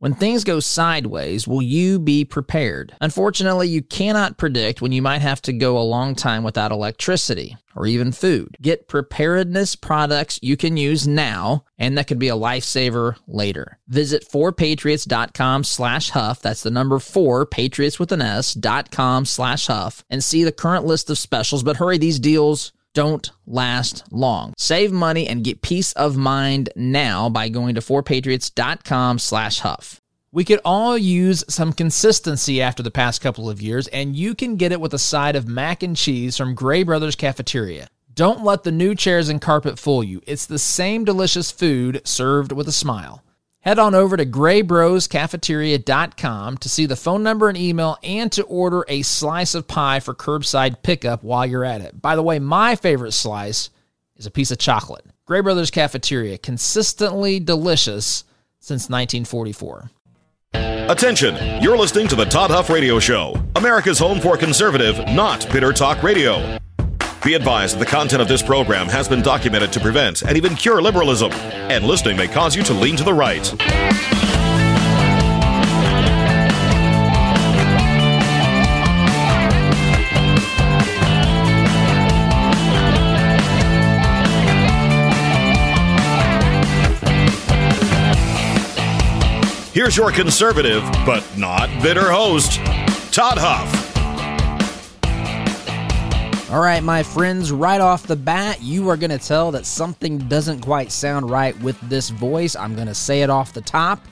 When things go sideways, will you be prepared? Unfortunately, you cannot predict when you might have to go a long time without electricity or even food. Get preparedness products you can use now and that could be a lifesaver later. Visit 4patriots.com slash huff. That's the number 4, patriots with an S, dot com slash huff and see the current list of specials. But hurry, these deals don't last long. Save money and get peace of mind now by going to 4patriots.com slash huff. We could all use some consistency after the past couple of years, and you can get it with a side of mac and cheese from Gray Brothers Cafeteria. Don't let the new chairs and carpet fool you. It's the same delicious food served with a smile. Head on over to graybroscafeteria.com to see the phone number and email and to order a slice of pie for curbside pickup while you're at it. By the way, my favorite slice is a piece of chocolate. Gray Brothers Cafeteria, consistently delicious since 1944. Attention, you're listening to the Todd Huff Radio Show, America's home for conservative, not bitter talk radio. Be advised that the content of this program has been documented to prevent and even cure liberalism, and listening may cause you to lean to the right. Here's your conservative, but not bitter host, Todd Huff. All right, my friends, right off the bat, you are going to tell that something doesn't quite sound right with this voice. I'm going to say it off the top.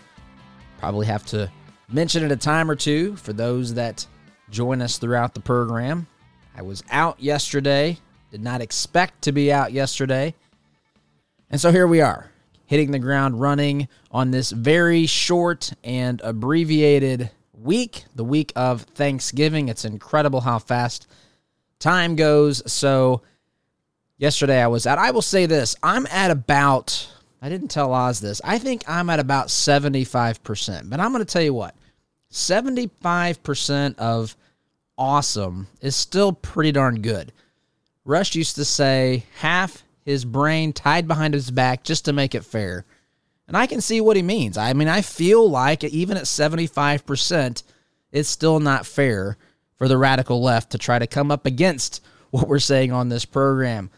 Probably have to mention it a time or two for those that join us throughout the program. I was out yesterday, did not expect to be out yesterday. And so here we are, hitting the ground running on this very short and abbreviated week, the week of Thanksgiving. It's incredible how fast time goes. So yesterday I was at, I will say this, I'm at about, I didn't tell Oz this, I think I'm at about 75%. But I'm going to tell you what, 75% of awesome is still pretty darn good. Rush used to say half his brain tied behind his back just to make it fair. And I can see what he means. I mean, I feel like even at 75%, it's still not fair for the radical left to try to come up against what we're saying on this program.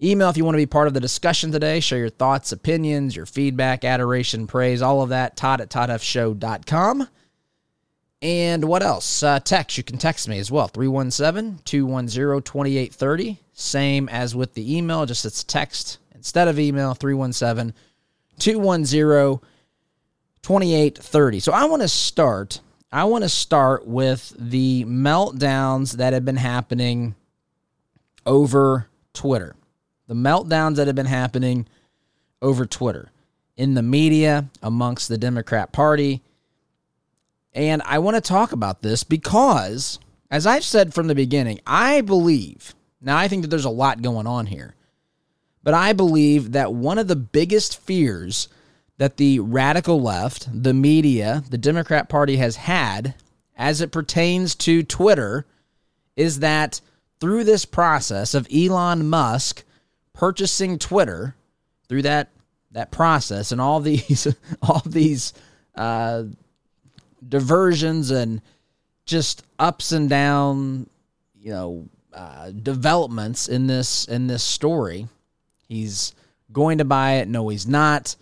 Email if you want to be part of the discussion today. Share your thoughts, opinions, your feedback, adoration, praise, all of that. Todd at ToddHuffShow.com. And what else? Uh, text. You can text me as well. 317 210 2830. Same as with the email, just it's text instead of email. 317 210 2830. So I want to start I want to start with the meltdowns that have been happening over Twitter. The meltdowns that have been happening over Twitter in the media, amongst the Democrat Party. And I want to talk about this because, as I've said from the beginning, I believe, now I think that there's a lot going on here, but I believe that one of the biggest fears that the radical left, the media, the Democrat Party has had as it pertains to Twitter is that through this process of Elon Musk purchasing Twitter, through that that process and all these all these uh, diversions and just ups and down, you know, uh, developments in this in this story. He's going to buy it. No, he's not.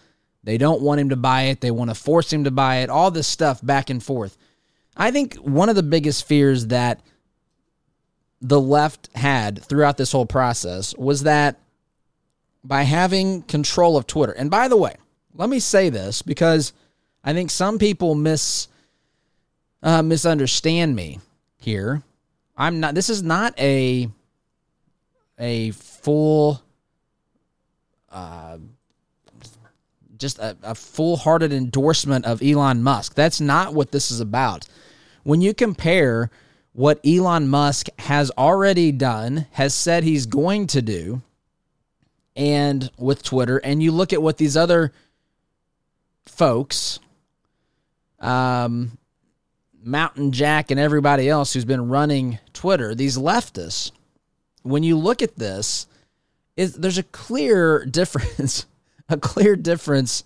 They don't want him to buy it. They want to force him to buy it. All this stuff back and forth. I think one of the biggest fears that the left had throughout this whole process was that by having control of Twitter, and by the way, let me say this because I think some people miss uh, misunderstand me here. I'm not. This is not a a full uh, just a, a full hearted endorsement of Elon Musk. That's not what this is about. When you compare what Elon Musk has already done, has said he's going to do, and with Twitter, and you look at what these other folks, um, Mountain Jack and everybody else who's been running Twitter, these leftists, when you look at this, is there's a clear difference a clear difference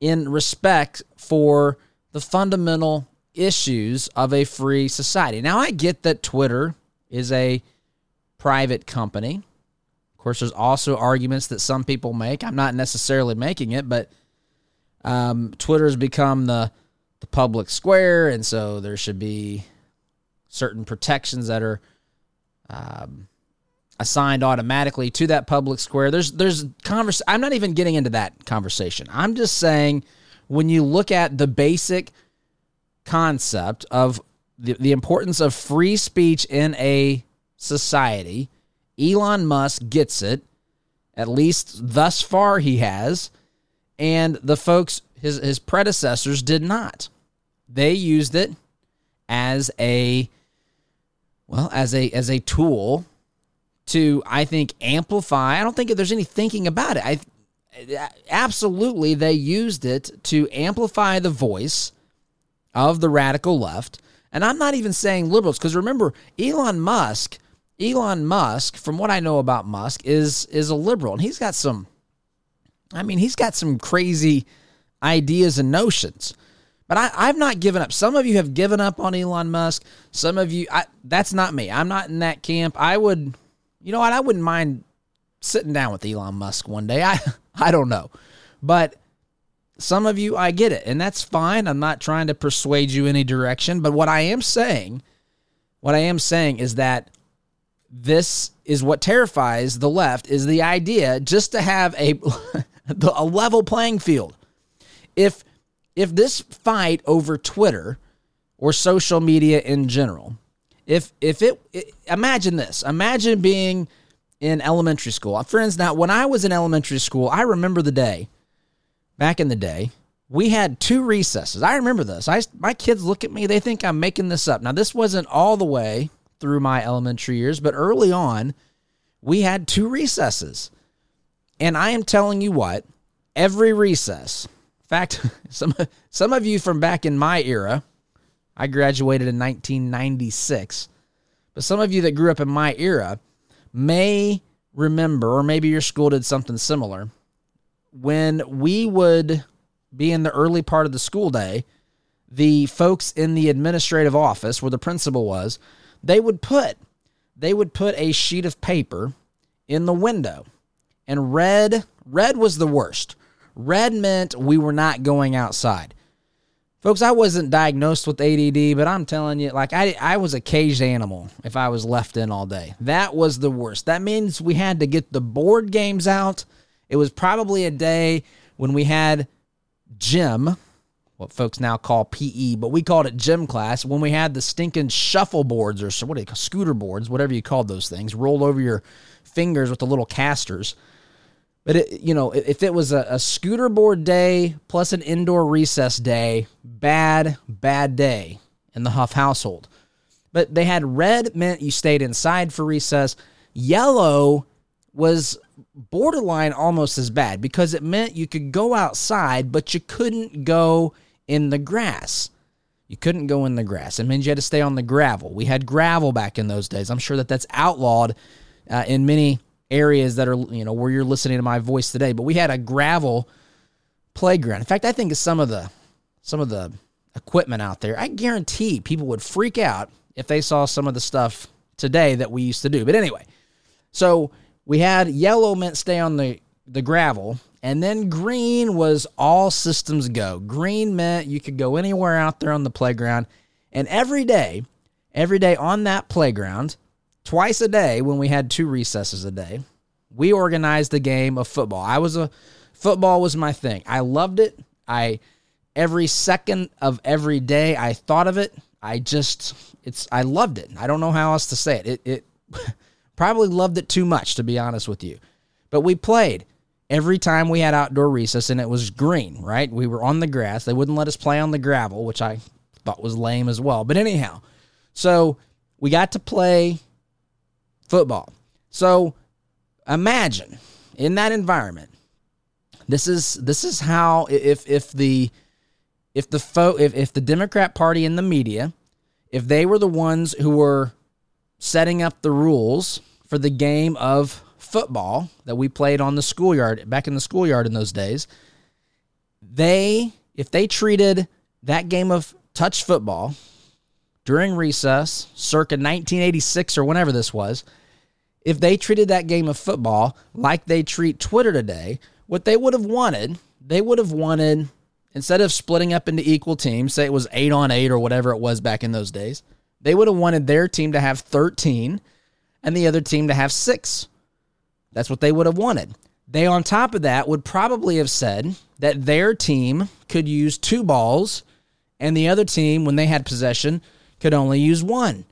in respect for the fundamental issues of a free society. Now, I get that Twitter is a private company. Of course, there's also arguments that some people make. I'm not necessarily making it, but um, Twitter has become the the public square, and so there should be certain protections that are um, assigned automatically to that public square. There's there's convers. I'm not even getting into that conversation. I'm just saying when you look at the basic concept of the, the importance of free speech in a society, Elon Musk gets it. At least thus far, he has, and the folks his his predecessors did not. They used it as a well as a as a tool to I think amplify. I don't think there's any thinking about it. I absolutely they used it to amplify the voice of the radical left. And I'm not even saying liberals because remember Elon Musk, Elon Musk from what I know about Musk is is a liberal and he's got some I mean, he's got some crazy ideas and notions. But I, I've not given up. Some of you have given up on Elon Musk. Some of you, I, that's not me. I'm not in that camp. I would, you know what? I wouldn't mind sitting down with Elon Musk one day. I, I don't know. But some of you, I get it. And that's fine. I'm not trying to persuade you any direction. But what I am saying, what I am saying is that this is what terrifies the left is the idea just to have a, a level playing field. If if this fight over Twitter or social media in general, if if it, it imagine this, imagine being in elementary school. Uh, friends, now when I was in elementary school, I remember the day back in the day. We had two recesses. I remember this. I my kids look at me, they think I'm making this up. Now this wasn't all the way through my elementary years, but early on, we had two recesses. And I am telling you what, every recess, fact, some some of you from back in my era, I graduated in 1996, but some of you that grew up in my era may remember, or maybe your school did something similar, when we would be in the early part of the school day, the folks in the administrative office where the principal was, they would put they would put a sheet of paper in the window. And red red was the worst. Red meant we were not going outside. Folks, I wasn't diagnosed with ADD, but I'm telling you, like I, I was a caged animal if I was left in all day. That was the worst. That means we had to get the board games out. It was probably a day when we had gym, what folks now call PE, but we called it gym class when we had the stinking shuffle boards or what do you call scooter boards, whatever you called those things, rolled over your fingers with the little casters. But it, you know, if it was a, a, scooter board day plus an indoor recess day, bad, bad day in the Huff household. But they had red meant you stayed inside for recess. Yellow was borderline almost as bad because it meant you could go outside, but you couldn't go in the grass. You couldn't go in the grass. It means you had to stay on the gravel. We had gravel back in those days. I'm sure that that's outlawed uh, in many areas that are you know where you're listening to my voice today. But we had a gravel playground. In fact, I think some of the some of the equipment out there, I guarantee people would freak out if they saw some of the stuff today that we used to do. But anyway, so we had yellow meant stay on the the gravel, and then green was all systems go. Green meant you could go anywhere out there on the playground, and every day, every day on that playground, twice a day when we had two recesses a day, we organized a game of football. I was a football was my thing. I loved it. I every second of every day I thought of it. I just it's I loved it. I don't know how else to say it. It it probably loved it too much to be honest with you. But we played every time we had outdoor recess and it was green, right? We were on the grass. They wouldn't let us play on the gravel, which I thought was lame as well. But anyhow, so we got to play football. So imagine in that environment. This is this is how if if the if the fo- if, if the Democrat Party and the media, if they were the ones who were setting up the rules for the game of football that we played on the schoolyard back in the schoolyard in those days, they if they treated that game of touch football during recess, circa 1986 or whenever this was, if they treated that game of football like they treat Twitter today, what they would have wanted, they would have wanted instead of splitting up into equal teams, say it was 8 on 8 or whatever it was back in those days, they would have wanted their team to have 13 and the other team to have 6. That's what they would have wanted. They, on top of that, would probably have said that their team could use two balls and the other team, when they had possession, could only use one.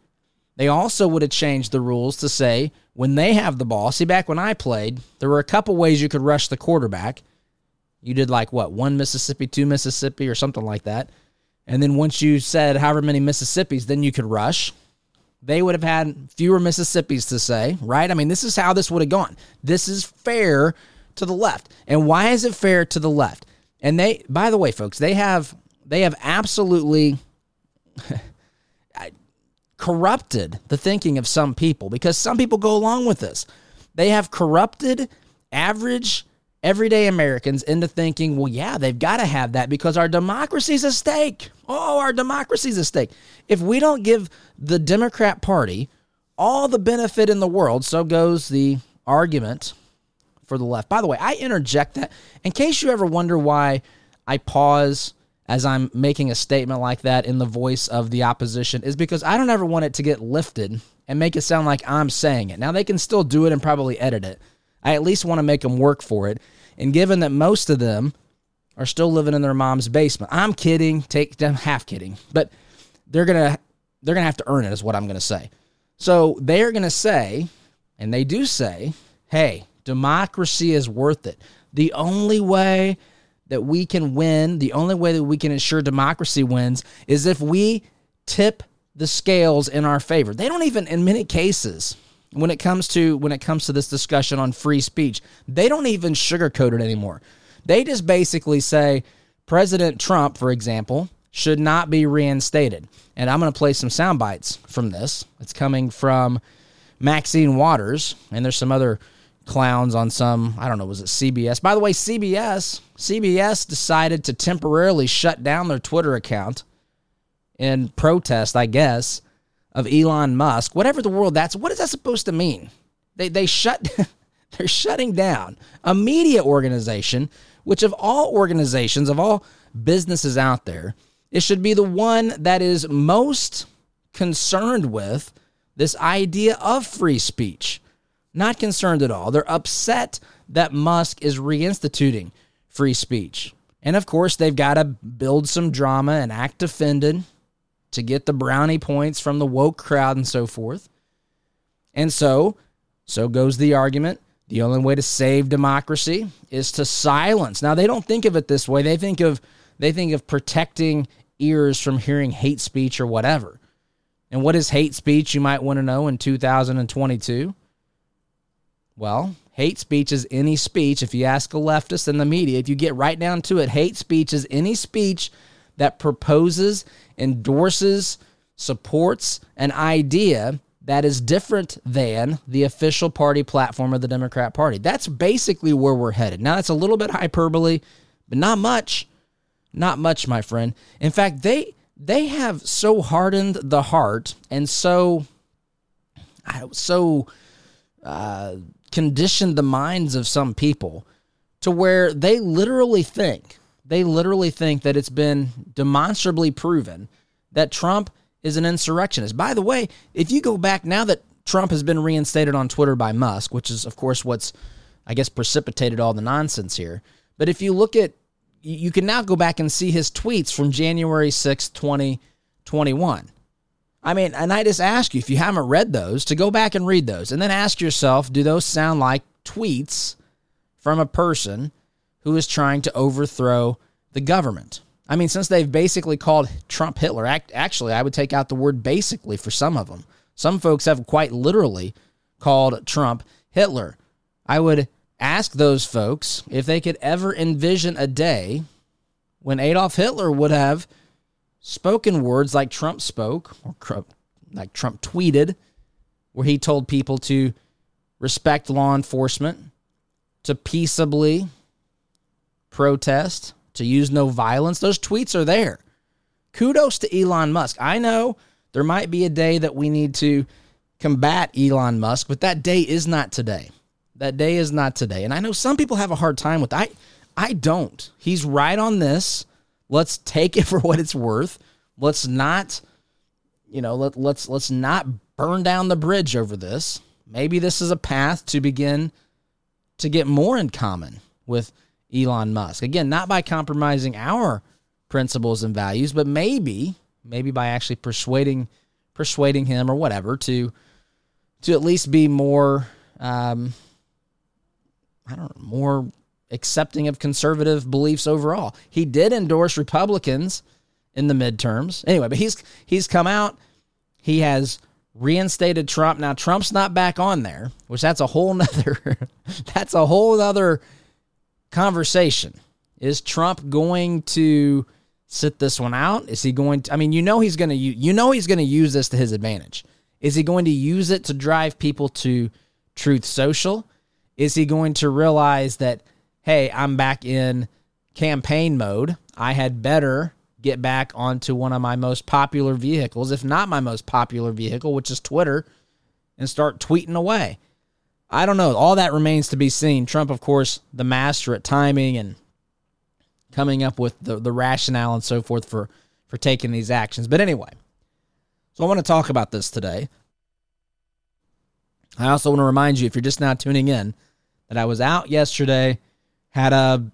They also would have changed the rules to say when they have the ball. See, back when I played, there were a couple ways you could rush the quarterback. You did like what, one Mississippi, two Mississippi, or something like that. And then once you said however many Mississippis, then you could rush. They would have had fewer Mississippis to say, right? I mean, this is how this would have gone. This is fair to the left. And why is it fair to the left? And they, by the way, folks, they have they have absolutely corrupted the thinking of some people because some people go along with this. They have corrupted average everyday Americans into thinking, well, yeah, they've got to have that because our democracy's at stake. Oh, our democracy's at stake. If we don't give the Democrat Party all the benefit in the world, so goes the argument for the left. By the way, I interject that in case you ever wonder why I pause as I'm making a statement like that in the voice of the opposition is because I don't ever want it to get lifted and make it sound like I'm saying it. Now, they can still do it and probably edit it. I at least want to make them work for it. And given that most of them are still living in their mom's basement, I'm kidding, take them half kidding, but they're going to they're going to have to earn it is what I'm going to say. So, they're going to say and they do say, "Hey, democracy is worth it." The only way that we can win, the only way that we can ensure democracy wins is if we tip the scales in our favor. They don't even in many cases when it comes to when it comes to this discussion on free speech, they don't even sugarcoat it anymore. They just basically say President Trump, for example, should not be reinstated. And I'm going to play some sound bites from this. It's coming from Maxine Waters, and there's some other clowns on some, I don't know, was it CBS? By the way, CBS, CBS decided to temporarily shut down their Twitter account in protest, I guess, of Elon Musk. Whatever the world that's what is that supposed to mean? They they shut they're shutting down a media organization which of all organizations of all businesses out there, it should be the one that is most concerned with this idea of free speech not concerned at all. They're upset that Musk is reinstituting free speech. And of course, they've got to build some drama and act offended to get the brownie points from the woke crowd and so forth. And so, so goes the argument. The only way to save democracy is to silence. Now they don't think of it this way. They think of they think of protecting ears from hearing hate speech or whatever. And what is hate speech, you might want to know in 2022? Well, hate speech is any speech. If you ask a leftist in the media, if you get right down to it, hate speech is any speech that proposes, endorses, supports an idea that is different than the official party platform of the Democrat Party. That's basically where we're headed. Now, that's a little bit hyperbole, but not much. Not much, my friend. In fact, they they have so hardened the heart and so so uh, conditioned the minds of some people to where they literally think, they literally think that it's been demonstrably proven that Trump is an insurrectionist. By the way, if you go back now that Trump has been reinstated on Twitter by Musk, which is, of course, what's, I guess, precipitated all the nonsense here. But if you look at, you can now go back and see his tweets from January 6th, 2021. I mean, and I just ask you, if you haven't read those, to go back and read those and then ask yourself, do those sound like tweets from a person who is trying to overthrow the government? I mean, since they've basically called Trump Hitler, actually, I would take out the word basically for some of them. Some folks have quite literally called Trump Hitler. I would ask those folks if they could ever envision a day when Adolf Hitler would have spoken words like Trump spoke, or like Trump tweeted, where he told people to respect law enforcement, to peaceably protest, to use no violence. Those tweets are there. Kudos to Elon Musk. I know there might be a day that we need to combat Elon Musk, but that day is not today. That day is not today. And I know some people have a hard time with. I I don't. He's right on this. Let's take it for what it's worth. Let's not you know, let, let's let's not burn down the bridge over this. Maybe this is a path to begin to get more in common with Elon Musk. Again, not by compromising our principles and values, but maybe maybe by actually persuading persuading him or whatever to to at least be more um, I don't know, more accepting of conservative beliefs overall. He did endorse Republicans in the midterms. Anyway, but he's he's come out. He has reinstated Trump. Now Trump's not back on there, which that's a whole nother that's a whole other conversation. Is Trump going to sit this one out? Is he going to I mean, you know he's going to you know he's going to use this to his advantage. Is he going to use it to drive people to Truth Social? Is he going to realize that hey, I'm back in campaign mode. I had better get back onto one of my most popular vehicles, if not my most popular vehicle, which is Twitter, and start tweeting away. I don't know. All that remains to be seen. Trump, of course, the master at timing and coming up with the, the rationale and so forth for, for taking these actions. But anyway, so I want to talk about this today. I also want to remind you, if you're just now tuning in, that I was out yesterday, had a,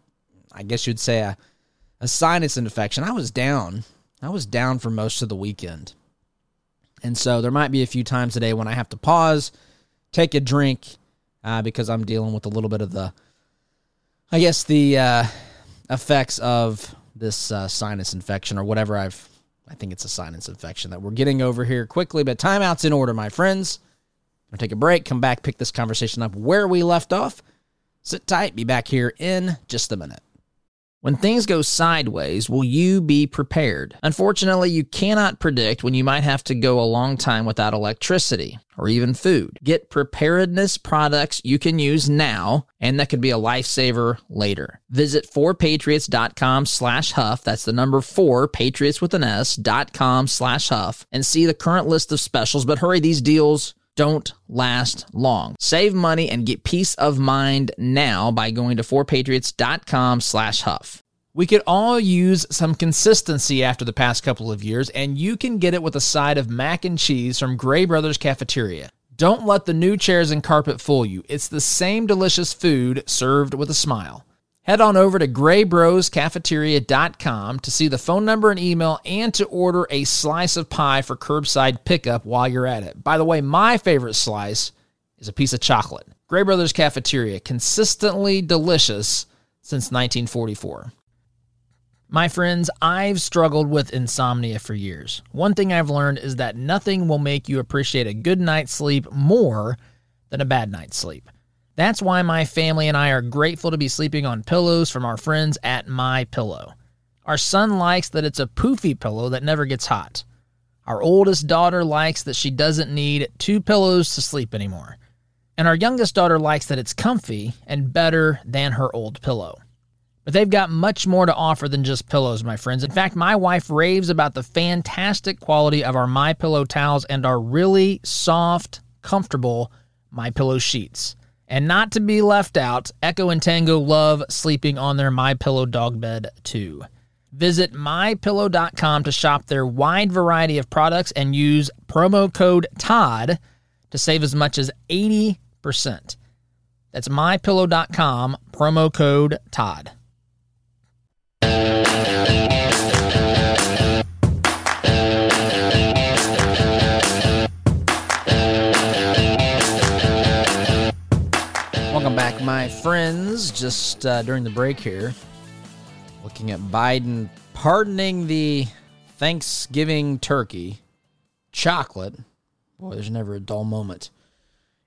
I guess you'd say a, a sinus infection. I was down. I was down for most of the weekend. And so there might be a few times a day when I have to pause, take a drink, uh, because I'm dealing with a little bit of the, I guess, the uh, effects of this uh, sinus infection or whatever I've, I think it's a sinus infection that we're getting over here quickly. But timeout's in order, my friends. I'll take a break, come back, pick this conversation up where we left off. Sit tight, be back here in just a minute. When things go sideways, will you be prepared? Unfortunately, you cannot predict when you might have to go a long time without electricity or even food. Get preparedness products you can use now, and that could be a lifesaver later. Visit 4patriots.com slash huff. That's the number four, patriots with an S, dot com slash huff, and see the current list of specials. But hurry, these deals don't last long. Save money and get peace of mind now by going to 4patriots.com slash huff. We could all use some consistency after the past couple of years, and you can get it with a side of mac and cheese from Gray Brothers Cafeteria. Don't let the new chairs and carpet fool you. It's the same delicious food served with a smile. Head on over to graybroscafeteria.com to see the phone number and email and to order a slice of pie for curbside pickup while you're at it. By the way, my favorite slice is a piece of chocolate. Gray Brothers Cafeteria, consistently delicious since 1944. My friends, I've struggled with insomnia for years. One thing I've learned is that nothing will make you appreciate a good night's sleep more than a bad night's sleep. That's why my family and I are grateful to be sleeping on pillows from our friends at My Pillow. Our son likes that it's a poofy pillow that never gets hot. Our oldest daughter likes that she doesn't need two pillows to sleep anymore. And our youngest daughter likes that it's comfy and better than her old pillow. But they've got much more to offer than just pillows, my friends. In fact, my wife raves about the fantastic quality of our My Pillow towels and our really soft, comfortable My Pillow sheets. And not to be left out, Echo and Tango love sleeping on their My Pillow dog bed too. Visit mypillow.com to shop their wide variety of products and use promo code TOD to save as much as 80%. That's mypillow.com, promo code TOD. My friends. Just uh, during the break here, looking at Biden pardoning the Thanksgiving turkey chocolate. Boy, there's never a dull moment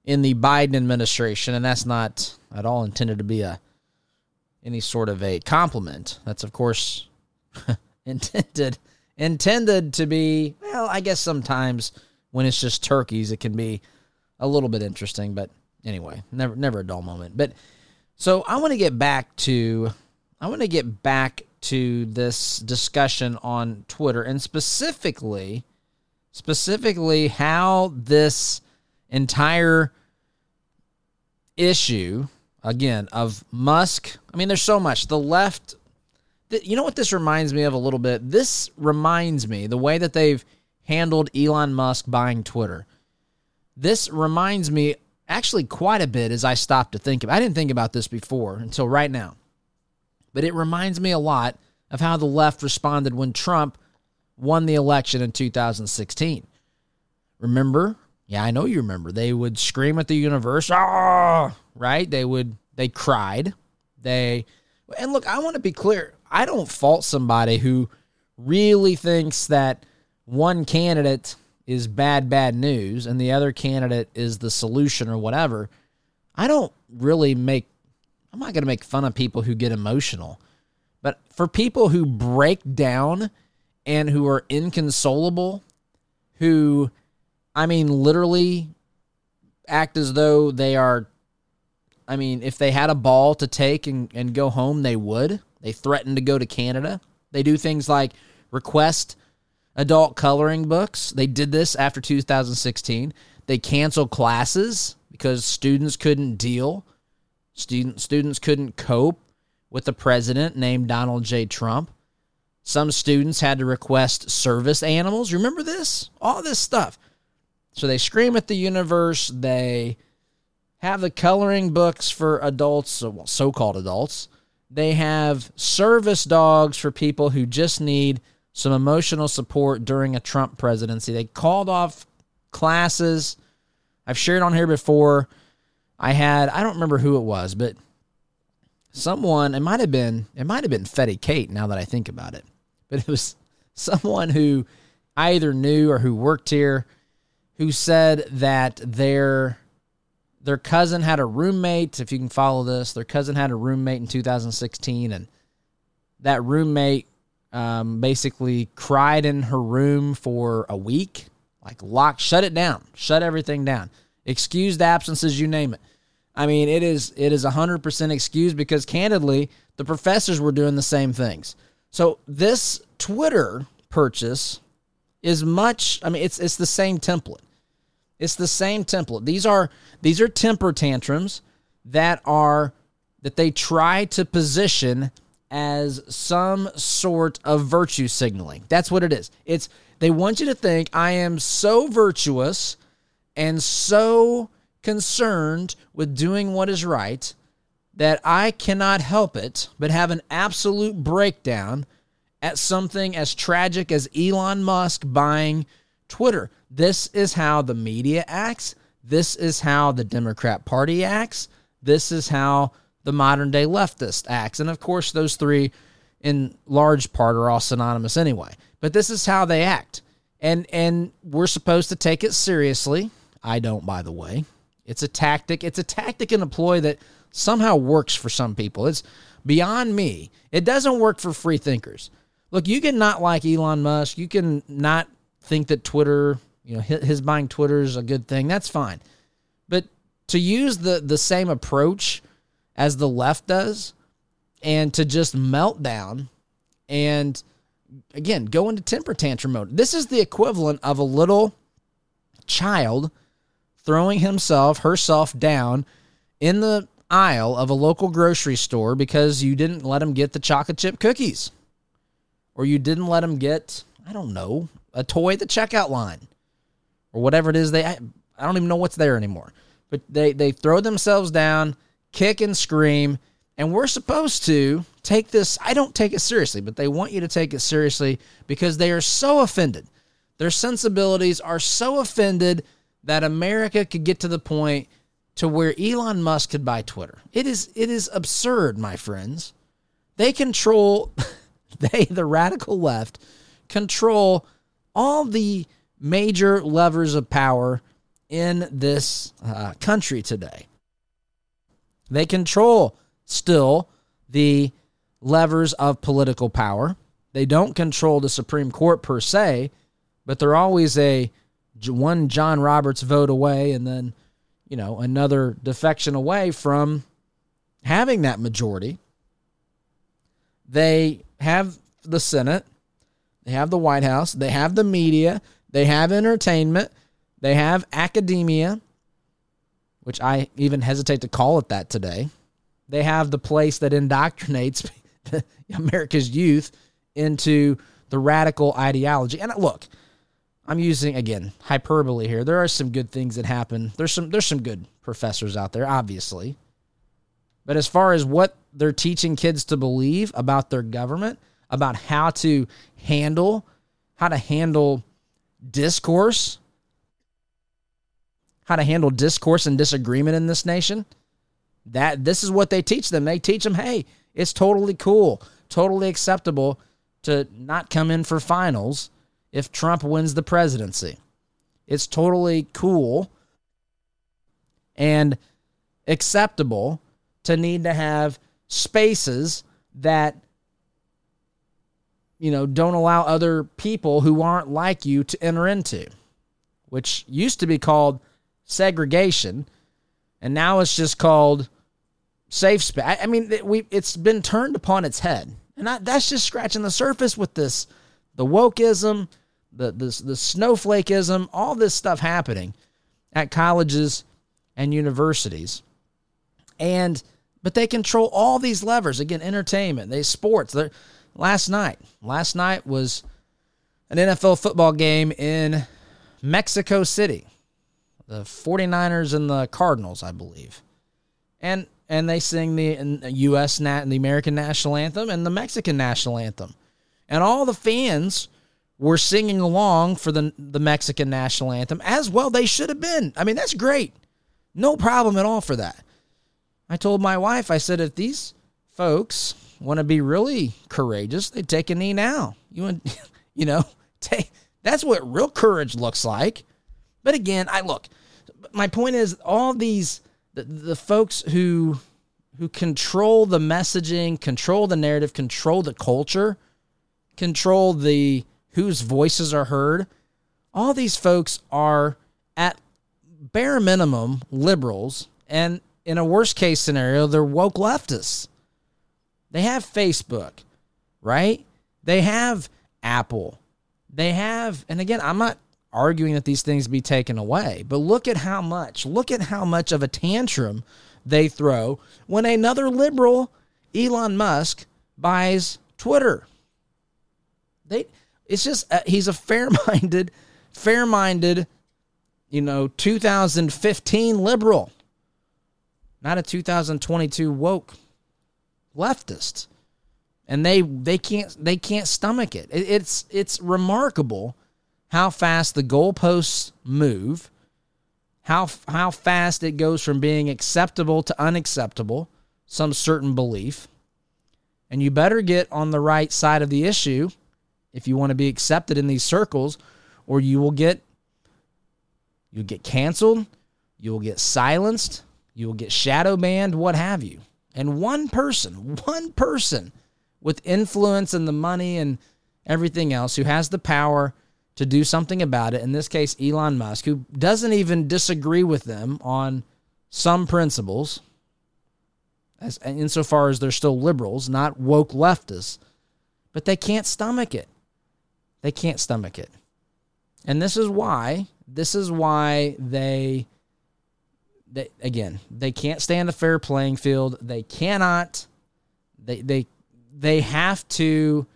in the Biden administration, and that's not at all intended to be a any sort of a compliment. That's of course intended intended to be well, I guess sometimes when it's just turkeys it can be a little bit interesting, but anyway, never never a dull moment. But so I want to get back to I want to get back to this discussion on Twitter and specifically specifically how this entire issue again of Musk. I mean, there's so much. The left, you know what this reminds me of a little bit? This reminds me the way that they've handled Elon Musk buying Twitter. This reminds me actually quite a bit as I stopped to think of. I didn't think about this before until right now. But it reminds me a lot of how the left responded when Trump won the election in 2016. Remember? Yeah, I know you remember. They would scream at the universe, ah, right? They would they cried. They and look, I want to be clear. I don't fault somebody who really thinks that one candidate is bad bad news and the other candidate is the solution or whatever. I don't really make I'm not going to make fun of people who get emotional. But for people who break down and who are inconsolable, who I mean, literally act as though they are. I mean, if they had a ball to take and, and go home, they would. They threaten to go to Canada. They do things like request adult coloring books. They did this after 2016. They canceled classes because students couldn't deal. Student, students couldn't cope with the president named Donald J. Trump. Some students had to request service animals. Remember this? All this stuff. So they scream at the universe. They have the coloring books for adults, well, so called adults. They have service dogs for people who just need some emotional support during a Trump presidency. They called off classes. I've shared on here before. I had, I don't remember who it was, but someone, it might have been, it might have been Fetty Kate now that I think about it. But it was someone who I either knew or who worked here who said that their their cousin had a roommate. If you can follow this, their cousin had a roommate in 2016, and that roommate um, basically cried in her room for a week, like lock, shut it down, shut everything down, excused absences, you name it. I mean, it is it is hundred percent excused because candidly, the professors were doing the same things. So this Twitter purchase is much. I mean, it's it's the same template. It's the same template. These are these are temper tantrums that are that they try to position as some sort of virtue signaling. That's what it is. It's they want you to think I am so virtuous and so concerned with doing what is right that I cannot help it but have an absolute breakdown at something as tragic as Elon Musk buying Twitter. This is how the media acts. This is how the Democrat Party acts. This is how the modern day leftist acts. And of course, those three, in large part, are all synonymous anyway. But this is how they act. And, and we're supposed to take it seriously. I don't, by the way. It's a tactic. It's a tactic and a ploy that somehow works for some people. It's beyond me. It doesn't work for free thinkers. Look, you can not like Elon Musk. You can not think that Twitter, you know, his buying Twitter is a good thing. That's fine. But to use the the same approach as the left does and to just melt down and again go into temper tantrum mode. This is the equivalent of a little child throwing himself herself down in the aisle of a local grocery store because you didn't let him get the chocolate chip cookies or you didn't let him get I don't know a toy at the checkout line or whatever it is they I, I don't even know what's there anymore. But they they throw themselves down, kick and scream, and we're supposed to take this I don't take it seriously, but they want you to take it seriously because they are so offended. Their sensibilities are so offended that America could get to the point to where Elon Musk could buy Twitter. It is it is absurd, my friends. They control they the radical left control all the major levers of power in this uh, country today. They control still the levers of political power. They don't control the Supreme Court per se, but they're always a one John Roberts vote away and then, you know, another defection away from having that majority. they have the Senate, they have the White House, they have the media, they have entertainment, they have academia, which I even hesitate to call it that today. They have the place that indoctrinates America's youth into the radical ideology. And uh, look, I'm using again hyperbole here. There are some good things that happen. There's some there's some good professors out there, obviously. But as far as what they're teaching kids to believe about their government, about how to handle how to handle discourse, how to handle discourse and disagreement in this nation, that this is what they teach them. They teach them, "Hey, it's totally cool, totally acceptable to not come in for finals if Trump wins the presidency. It's totally cool and acceptable to need to have spaces that you know don't allow other people who aren't like you to enter into which used to be called segregation and now it's just called safe space i mean we it's been turned upon its head and I, that's just scratching the surface with this the wokeism the, the the snowflakeism all this stuff happening at colleges and universities and but they control all these levers. Again, entertainment, they sports. They're, last night, last night was an NFL football game in Mexico City. The 49ers and the Cardinals, I believe. And and they sing the US nat the American national anthem and the Mexican national anthem. And all the fans were singing along for the the Mexican national anthem as well they should have been. I mean, that's great. No problem at all for that. I told my wife, I said, if these folks want to be really courageous, they take a knee now. You want, you know, take that's what real courage looks like. But again, I look. My point is, all these the, the folks who who control the messaging, control the narrative, control the culture, control the whose voices are heard. All these folks are at bare minimum liberals and in a worst case scenario, they're woke leftists. They have Facebook, right? They have Apple. They have, and again, I'm not arguing that these things be taken away, but look at how much, look at how much of a tantrum they throw when another liberal, Elon Musk, buys Twitter. They, it's just, uh, he's a fair minded, fair minded, you know, 2015 liberal not a 2022 woke leftist. And they they can't they can't stomach it. it it's it's remarkable how fast the goalposts move, how how fast it goes from being acceptable to unacceptable, some certain belief. And you better get on the right side of the issue if you want to be accepted in these circles, or you will get you'll get canceled, you will get silenced, you will get shadow banned, what have you. And one person, one person with influence and the money and everything else who has the power to do something about it, in this case, Elon Musk, who doesn't even disagree with them on some principles, as insofar as they're still liberals, not woke leftists, but they can't stomach it. They can't stomach it. And this is why, this is why they they again they can't stand a fair playing field. They cannot. They they they have to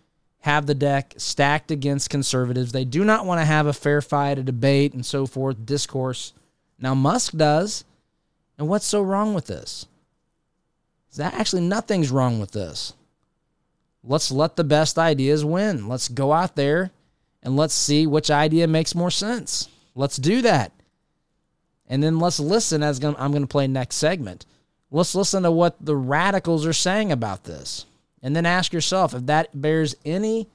have the deck stacked against conservatives. They do not want to have a fair fight, a debate, and so forth, discourse. Now Musk does, and what's so wrong with this? Is that actually nothing's wrong with this? Let's let the best ideas win. Let's go out there and let's see which idea makes more sense. Let's do that. And then let's listen as I'm going to play next segment. Let's listen to what the radicals are saying about this. And then ask yourself if that bears any,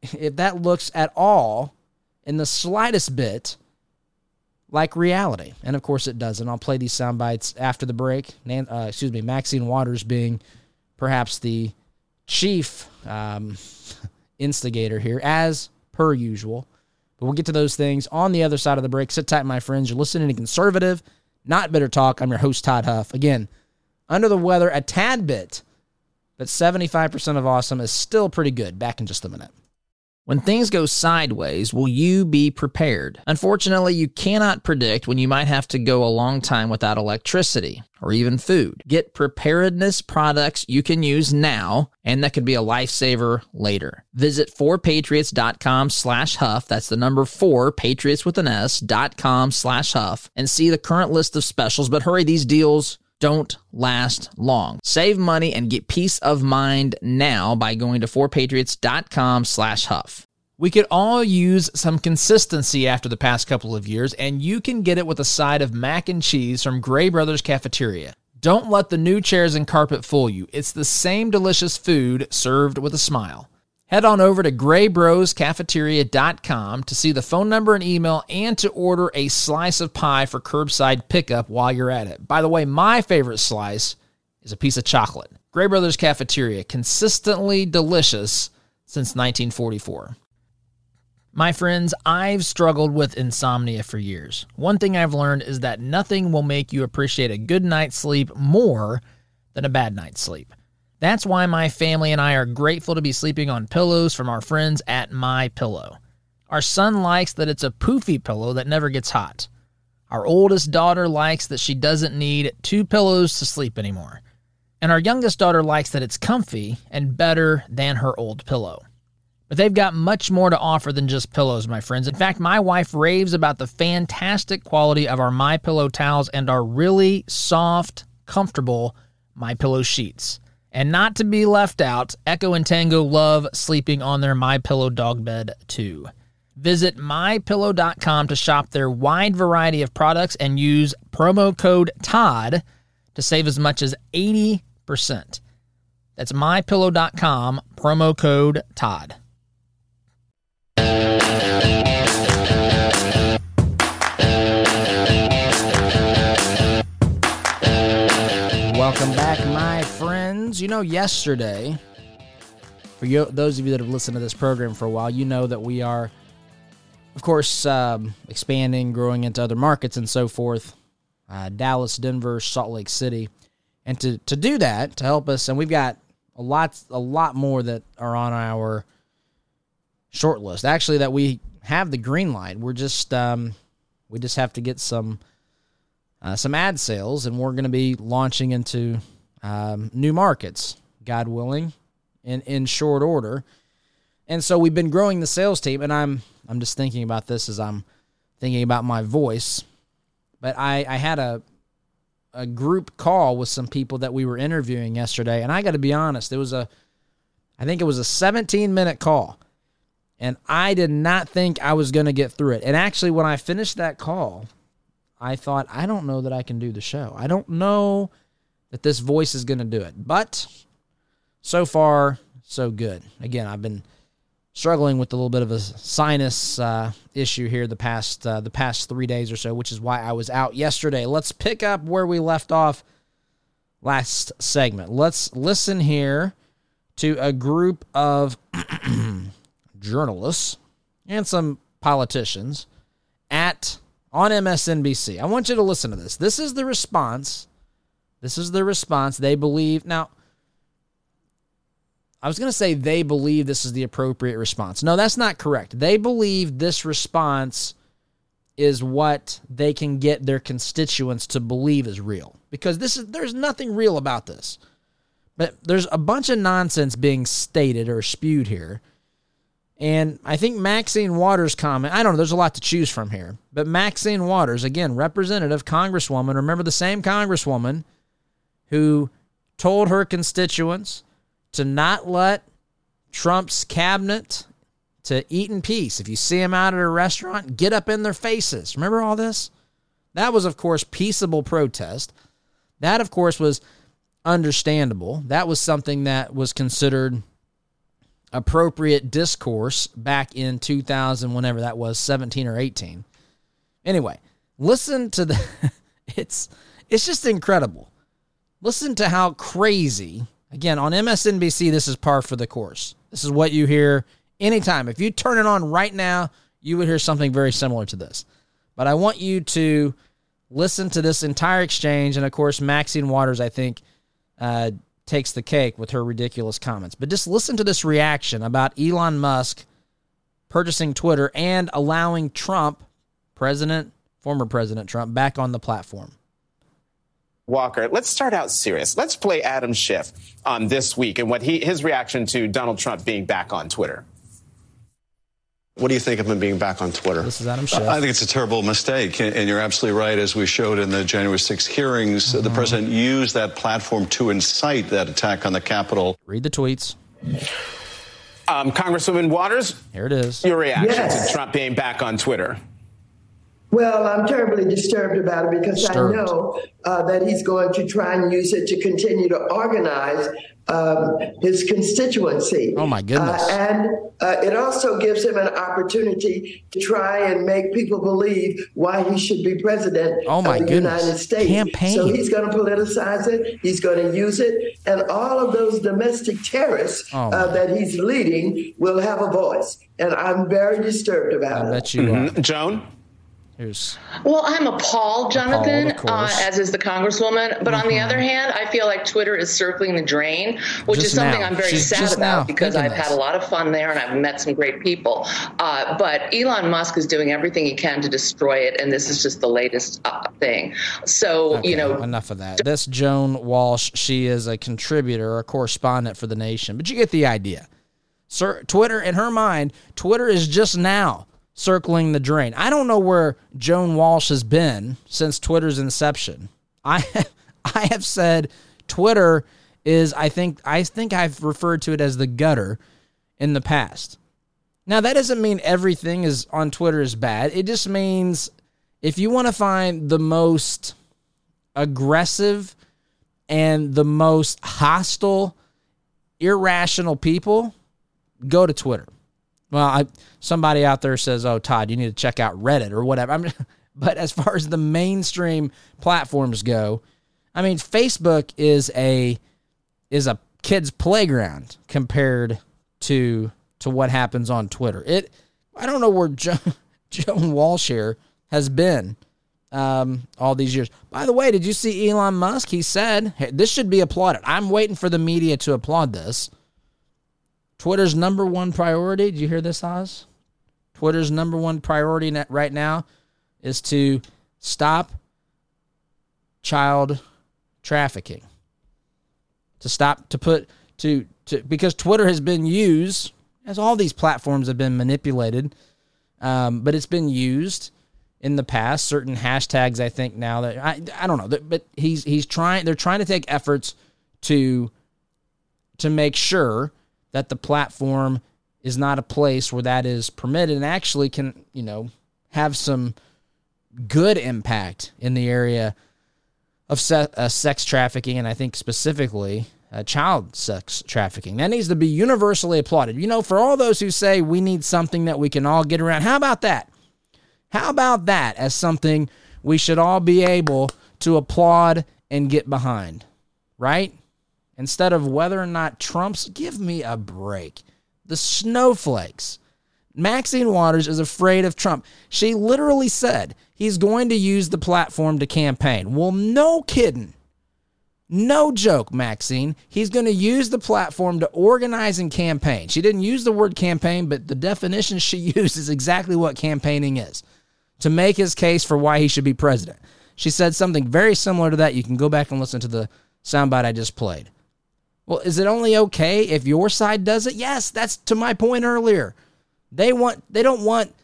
if that looks at all in the slightest bit like reality. And of course it doesn't. I'll play these sound bites after the break. Uh, excuse me, Maxine Waters being perhaps the chief um, instigator here, as per usual. But we'll get to those things on the other side of the break. Sit tight, my friends. You're listening to Conservative, Not Bitter Talk. I'm your host, Todd Huff. Again, under the weather a tad bit. But 75% of awesome is still pretty good. Back in just a minute. When things go sideways, will you be prepared? Unfortunately, you cannot predict when you might have to go a long time without electricity or even food. Get preparedness products you can use now and that could be a lifesaver later. Visit 4patriots.com slash huff. That's the number 4, patriots with an S, dot com slash huff and see the current list of specials. But hurry, these deals don't last long. Save money and get peace of mind now by going to 4patriots.com slash huff. We could all use some consistency after the past couple of years, and you can get it with a side of mac and cheese from Gray Brothers Cafeteria. Don't let the new chairs and carpet fool you. It's the same delicious food served with a smile. Head on over to graybroscafeteria.com to see the phone number and email and to order a slice of pie for curbside pickup while you're at it. By the way, my favorite slice is a piece of chocolate. Gray Brothers Cafeteria, consistently delicious since 1944. My friends, I've struggled with insomnia for years. One thing I've learned is that nothing will make you appreciate a good night's sleep more than a bad night's sleep. That's why my family and I are grateful to be sleeping on pillows from our friends at My Pillow. Our son likes that it's a poofy pillow that never gets hot. Our oldest daughter likes that she doesn't need two pillows to sleep anymore. And our youngest daughter likes that it's comfy and better than her old pillow. But they've got much more to offer than just pillows, my friends. In fact, my wife raves about the fantastic quality of our My Pillow towels and our really soft, comfortable My Pillow sheets. And not to be left out, Echo and Tango love sleeping on their My Pillow dog bed too. Visit mypillow.com to shop their wide variety of products and use promo code TOD to save as much as 80%. That's mypillow.com, promo code TOD. Friends. You know, yesterday, for you, those of you that have listened to this program for a while, you know that we are, of course, um, expanding, growing into other markets and so forth. Uh, Dallas, Denver, Salt Lake City, and to to do that to help us, and we've got a lot a lot more that are on our short list. Actually, that we have the green light. We're just um, we just have to get some uh, some ad sales, and we're going to be launching into um, new markets, God willing, in in short order. And so we've been growing the sales team, and I'm I'm just thinking about this as I'm thinking about my voice. But I I had a a group call with some people that we were interviewing yesterday, and I got to be honest, it was a I think it was a 17 minute call. And I did not think I was going to get through it. And actually, when I finished that call, I thought, I don't know that I can do the show. I don't know that this voice is going to do it. But so far, so good. Again, I've been struggling with a little bit of a sinus uh, issue here the past uh, the past three days or so, which is why I was out yesterday. Let's pick up where we left off last segment. Let's listen here to a group of journalists and some politicians at on MSNBC. I want you to listen to this. This is the response. This is the response they believe. Now, I was going to say they believe this is the appropriate response. No, that's not correct. They believe this response is what they can get their constituents to believe is real because this is there's nothing real about this. But there's a bunch of nonsense being stated or spewed here and I think Maxine Waters' comment, I don't know, there's a lot to choose from here. But Maxine Waters, again, representative, congresswoman, remember the same congresswoman who told her constituents to not let Trump's cabinet to eat in peace. If you see them out at a restaurant, get up in their faces. Remember all this? That was, of course, peaceable protest. That, of course, was understandable. That was something that was considered appropriate discourse back in 2000 whenever that was 17 or 18 anyway listen to the it's it's just incredible listen to how crazy again on msnbc this is par for the course this is what you hear anytime if you turn it on right now you would hear something very similar to this but i want you to listen to this entire exchange and of course maxine waters i think uh, takes the cake with her ridiculous comments. But just listen to this reaction about Elon Musk purchasing Twitter and allowing Trump, President, former President Trump, back on the platform. Walker, let's start out serious. Let's play Adam Schiff on this week and what he his reaction to Donald Trump being back on Twitter. What do you think of him being back on Twitter? This is Adam Schiff. I think it's a terrible mistake. And you're absolutely right. As we showed in the January 6 hearings, mm-hmm. the president used that platform to incite that attack on the Capitol. Read the tweets. Um, Congresswoman Waters. Here it is. Your reaction yes. to Trump being back on Twitter. Well, I'm terribly disturbed about it because disturbed. I know uh, that he's going to try and use it to continue to organize um, his constituency. Oh, my goodness. Uh, and uh, it also gives him an opportunity to try and make people believe why he should be president oh, my of the goodness. United States. Campaign. So he's going to politicize it, he's going to use it, and all of those domestic terrorists oh, uh, that he's leading will have a voice. And I'm very disturbed about I it. bet you mm-hmm. Joan? Here's well, I'm appalled, Jonathan, appalled, uh, as is the Congresswoman. But mm-hmm. on the mm-hmm. other hand, I feel like Twitter is circling the drain, which just is something now. I'm very She's sad about because I've this. had a lot of fun there and I've met some great people. Uh, but Elon Musk is doing everything he can to destroy it, and this is just the latest uh, thing. So, okay, you know. Enough of that. This Joan Walsh, she is a contributor, a correspondent for The Nation, but you get the idea. Sir, Twitter, in her mind, Twitter is just now circling the drain. I don't know where Joan Walsh has been since Twitter's inception. I I have said Twitter is I think I think I've referred to it as the gutter in the past. Now that doesn't mean everything is on Twitter is bad. It just means if you want to find the most aggressive and the most hostile irrational people, go to Twitter. Well, I, somebody out there says, "Oh, Todd, you need to check out Reddit or whatever." I mean, but as far as the mainstream platforms go, I mean, Facebook is a is a kid's playground compared to to what happens on Twitter. It I don't know where jo- Joan Walsh here has been um, all these years. By the way, did you see Elon Musk? He said hey, this should be applauded. I'm waiting for the media to applaud this. Twitter's number one priority, did you hear this, Oz? Twitter's number one priority right now is to stop child trafficking. To stop, to put, to, to, because Twitter has been used, as all these platforms have been manipulated, um, but it's been used in the past. Certain hashtags, I think now that I, I don't know, but he's he's trying. They're trying to take efforts to to make sure that the platform is not a place where that is permitted and actually can, you know, have some good impact in the area of se- uh, sex trafficking and I think specifically uh, child sex trafficking. That needs to be universally applauded. You know, for all those who say we need something that we can all get around, how about that? How about that as something we should all be able to applaud and get behind, right? Instead of whether or not Trump's. Give me a break. The snowflakes. Maxine Waters is afraid of Trump. She literally said he's going to use the platform to campaign. Well, no kidding. No joke, Maxine. He's going to use the platform to organize and campaign. She didn't use the word campaign, but the definition she used is exactly what campaigning is to make his case for why he should be president. She said something very similar to that. You can go back and listen to the soundbite I just played. Well, is it only okay if your side does it? Yes, that's to my point earlier. They want they don't want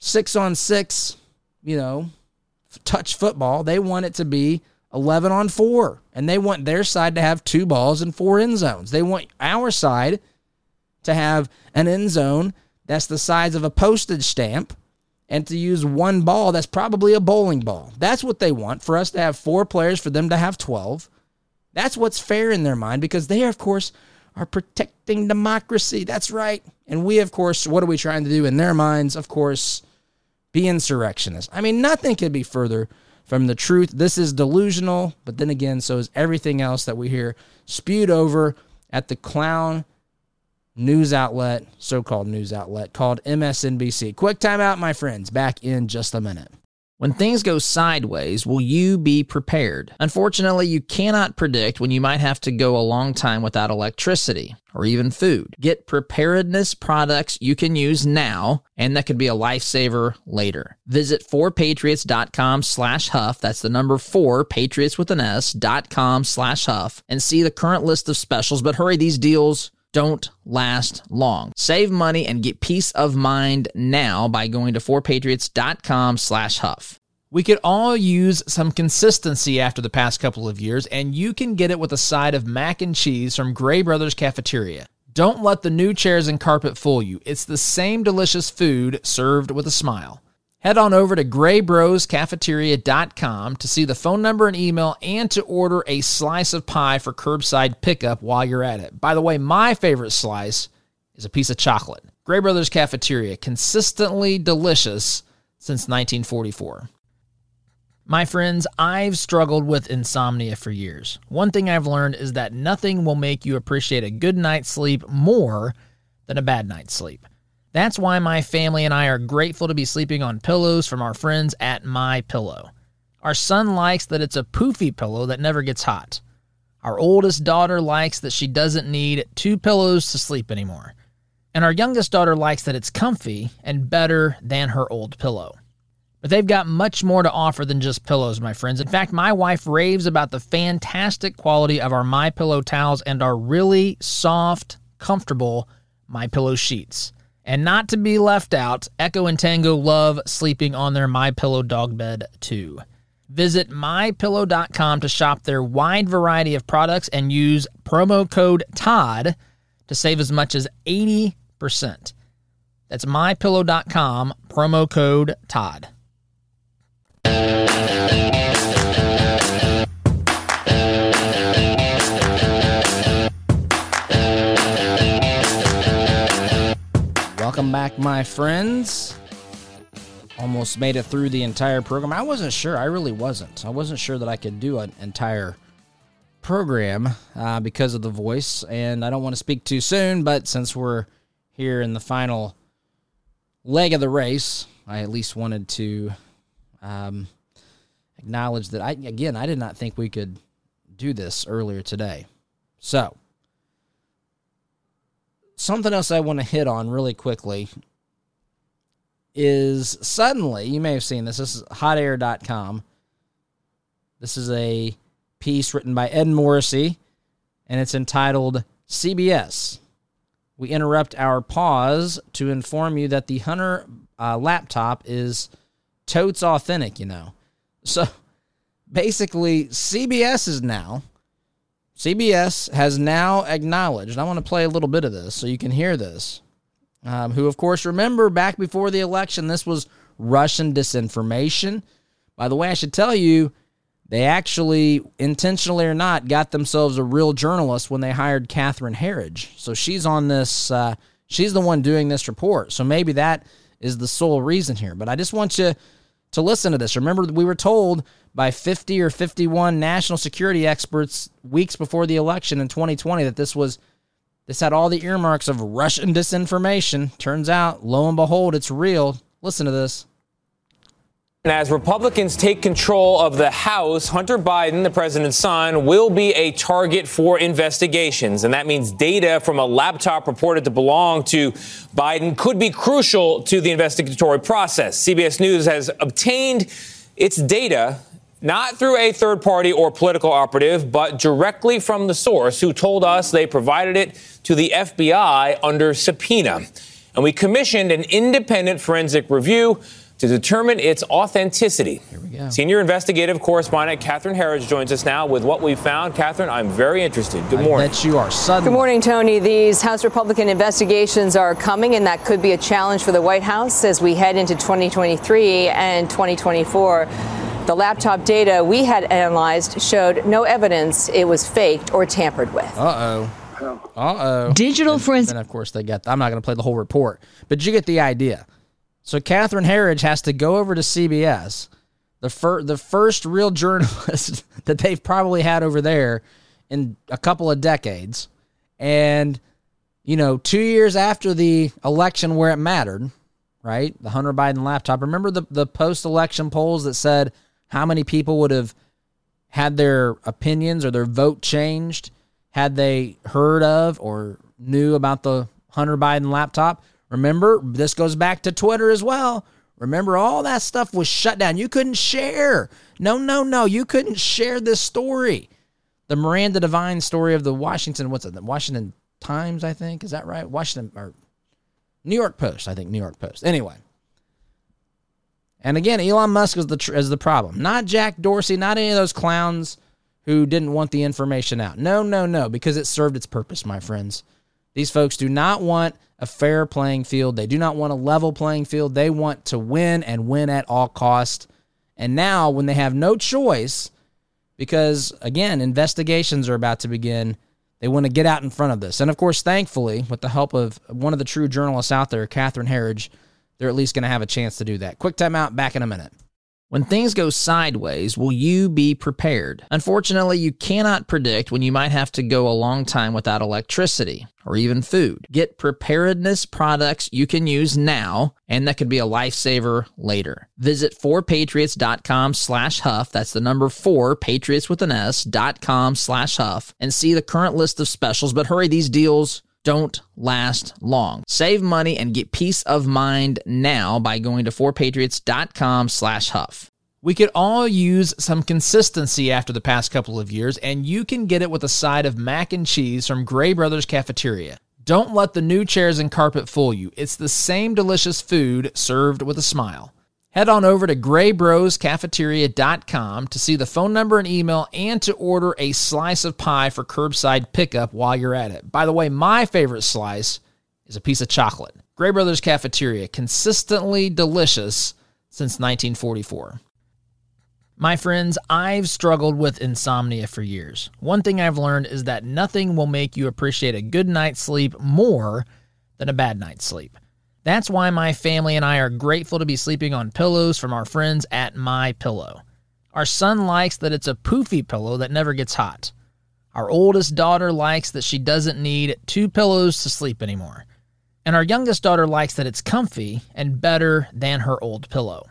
6 on 6, you know, touch football. They want it to be 11 on 4 and they want their side to have two balls and four end zones. They want our side to have an end zone that's the size of a postage stamp and to use one ball that's probably a bowling ball. That's what they want for us to have four players for them to have 12 that's what's fair in their mind because they, of course, are protecting democracy. That's right. And we, of course, what are we trying to do in their minds? Of course, be insurrectionists. I mean, nothing could be further from the truth. This is delusional, but then again, so is everything else that we hear spewed over at the clown news outlet, so called news outlet called MSNBC. Quick timeout, my friends. Back in just a minute. When things go sideways, will you be prepared? Unfortunately, you cannot predict when you might have to go a long time without electricity or even food. Get preparedness products you can use now and that could be a lifesaver later. Visit 4patriots.com slash huff. That's the number 4, patriots with an S, dot com slash huff and see the current list of specials. But hurry, these deals don't last long. Save money and get peace of mind now by going to 4patriots.com slash huff. We could all use some consistency after the past couple of years, and you can get it with a side of mac and cheese from Gray Brothers Cafeteria. Don't let the new chairs and carpet fool you. It's the same delicious food served with a smile. Head on over to graybroscafeteria.com to see the phone number and email and to order a slice of pie for curbside pickup while you're at it. By the way, my favorite slice is a piece of chocolate. Gray Brothers Cafeteria, consistently delicious since 1944. My friends, I've struggled with insomnia for years. One thing I've learned is that nothing will make you appreciate a good night's sleep more than a bad night's sleep. That's why my family and I are grateful to be sleeping on pillows from our friends at My Pillow. Our son likes that it's a poofy pillow that never gets hot. Our oldest daughter likes that she doesn't need two pillows to sleep anymore. And our youngest daughter likes that it's comfy and better than her old pillow. But they've got much more to offer than just pillows, my friends. In fact, my wife raves about the fantastic quality of our My Pillow towels and our really soft, comfortable My Pillow sheets. And not to be left out, Echo and Tango love sleeping on their My Pillow dog bed too. Visit mypillow.com to shop their wide variety of products and use promo code TOD to save as much as 80%. That's mypillow.com, promo code TOD. Welcome back, my friends. Almost made it through the entire program. I wasn't sure. I really wasn't. I wasn't sure that I could do an entire program uh, because of the voice, and I don't want to speak too soon. But since we're here in the final leg of the race, I at least wanted to um, acknowledge that I again I did not think we could do this earlier today. So something else I want to hit on really quickly is suddenly, you may have seen this, this is hotair.com. This is a piece written by Ed Morrissey, and it's entitled CBS. We interrupt our pause to inform you that the Hunter uh, laptop is totes authentic, you know. So basically, CBS is now CBS has now acknowledged, I want to play a little bit of this so you can hear this. Um, who, of course, remember back before the election, this was Russian disinformation. By the way, I should tell you, they actually, intentionally or not, got themselves a real journalist when they hired Catherine Herridge. So she's on this, uh, she's the one doing this report. So maybe that is the sole reason here. But I just want you to listen to this. Remember, we were told by 50 or 51 national security experts weeks before the election in 2020 that this was this had all the earmarks of Russian disinformation. Turns out, lo and behold, it's real. Listen to this. And as Republicans take control of the House, Hunter Biden, the president's son, will be a target for investigations. And that means data from a laptop reported to belong to Biden could be crucial to the investigatory process. CBS News has obtained its data not through a third party or political operative, but directly from the source who told us they provided it to the FBI under subpoena. And we commissioned an independent forensic review to determine its authenticity. Here we go. Senior investigative correspondent Catherine Herridge joins us now with what we found. Catherine, I'm very interested. Good morning. I bet you are suddenly. Good morning, Tony. These House Republican investigations are coming, and that could be a challenge for the White House as we head into 2023 and 2024. The laptop data we had analyzed showed no evidence it was faked or tampered with. Uh oh. Uh oh. Digital forensic. And of course, they got. I'm not going to play the whole report, but you get the idea. So Catherine Herridge has to go over to CBS, the fir- the first real journalist that they've probably had over there in a couple of decades, and you know, two years after the election where it mattered, right? The Hunter Biden laptop. Remember the, the post election polls that said how many people would have had their opinions or their vote changed had they heard of or knew about the Hunter Biden laptop? Remember, this goes back to Twitter as well. Remember, all that stuff was shut down. You couldn't share. No, no, no. You couldn't share this story. The Miranda Devine story of the Washington, what's it? The Washington Times, I think. Is that right? Washington or New York Post, I think. New York Post. Anyway. And again, Elon Musk is the is the problem, not Jack Dorsey, not any of those clowns who didn't want the information out. No, no, no, because it served its purpose, my friends. These folks do not want a fair playing field. They do not want a level playing field. They want to win and win at all cost. And now, when they have no choice, because again, investigations are about to begin, they want to get out in front of this. And of course, thankfully, with the help of one of the true journalists out there, Catherine Herridge, they're at least going to have a chance to do that. Quick timeout, back in a minute. When things go sideways, will you be prepared? Unfortunately, you cannot predict when you might have to go a long time without electricity or even food. Get preparedness products you can use now and that could be a lifesaver later. Visit 4patriots.com slash huff. That's the number 4, patriots with an S, dot com slash huff and see the current list of specials. But hurry, these deals don't last long. Save money and get peace of mind now by going to 4patriots.com slash huff. We could all use some consistency after the past couple of years, and you can get it with a side of mac and cheese from Gray Brothers Cafeteria. Don't let the new chairs and carpet fool you. It's the same delicious food served with a smile. Head on over to graybroscafeteria.com to see the phone number and email and to order a slice of pie for curbside pickup while you're at it. By the way, my favorite slice is a piece of chocolate. Gray Brothers Cafeteria, consistently delicious since 1944. My friends, I've struggled with insomnia for years. One thing I've learned is that nothing will make you appreciate a good night's sleep more than a bad night's sleep. That's why my family and I are grateful to be sleeping on pillows from our friends at My Pillow. Our son likes that it's a poofy pillow that never gets hot. Our oldest daughter likes that she doesn't need two pillows to sleep anymore. And our youngest daughter likes that it's comfy and better than her old pillow.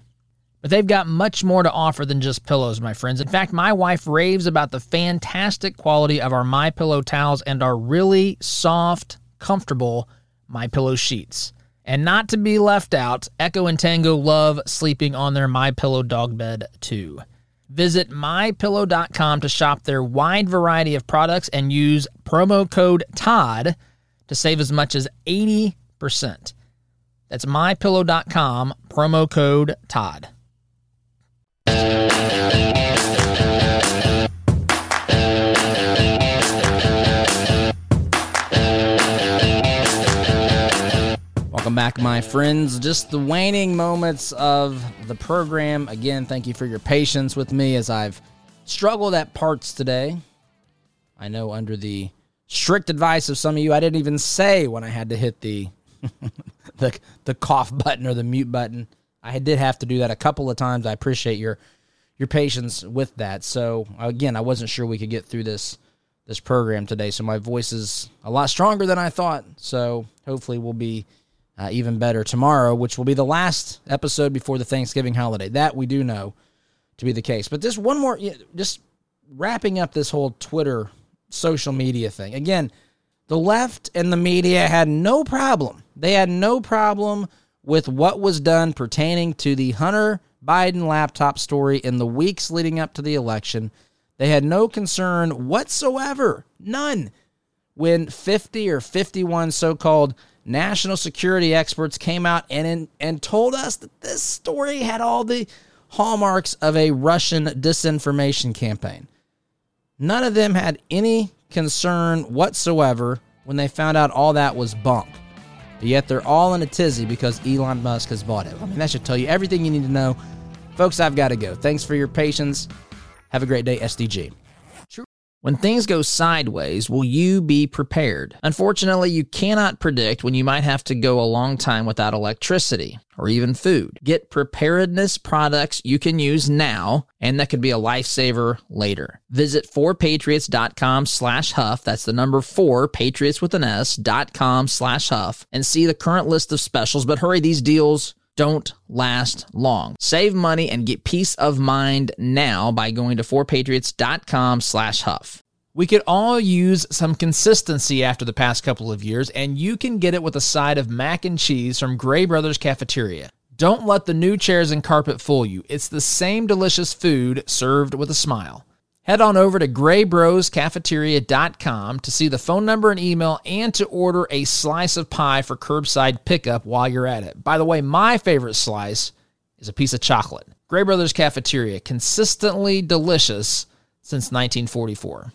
But they've got much more to offer than just pillows, my friends. In fact, my wife raves about the fantastic quality of our My Pillow towels and our really soft, comfortable My Pillow sheets. And not to be left out, Echo and Tango love sleeping on their My Pillow dog bed too. Visit mypillow.com to shop their wide variety of products and use promo code TOD to save as much as 80%. That's mypillow.com, promo code TOD. Welcome back, my friends. Just the waning moments of the program. Again, thank you for your patience with me as I've struggled at parts today. I know under the strict advice of some of you, I didn't even say when I had to hit the the the cough button or the mute button. I did have to do that a couple of times. I appreciate your your patience with that. So again, I wasn't sure we could get through this this program today. So my voice is a lot stronger than I thought. So hopefully we'll be uh, even better tomorrow, which will be the last episode before the Thanksgiving holiday. That we do know to be the case. But just one more, just wrapping up this whole Twitter social media thing. Again, the left and the media had no problem. They had no problem with what was done pertaining to the Hunter Biden laptop story in the weeks leading up to the election. They had no concern whatsoever, none, when 50 or 51 so called national security experts came out and and told us that this story had all the hallmarks of a Russian disinformation campaign. None of them had any concern whatsoever when they found out all that was bunk. But yet they're all in a tizzy because Elon Musk has bought it. I mean, that should tell you everything you need to know. Folks, I've got to go. Thanks for your patience. Have a great day, SDG. When things go sideways, will you be prepared? Unfortunately, you cannot predict when you might have to go a long time without electricity or even food. Get preparedness products you can use now, and that could be a lifesaver later. Visit 4patriots.com slash huff. That's the number 4, patriots with an S, dot com slash huff, and see the current list of specials. But hurry, these deals don't last long. Save money and get peace of mind now by going to 4patriots.com slash huff. We could all use some consistency after the past couple of years, and you can get it with a side of mac and cheese from Gray Brothers Cafeteria. Don't let the new chairs and carpet fool you. It's the same delicious food served with a smile. Head on over to graybroscafeteria.com to see the phone number and email and to order a slice of pie for curbside pickup while you're at it. By the way, my favorite slice is a piece of chocolate. Gray Brothers Cafeteria, consistently delicious since 1944.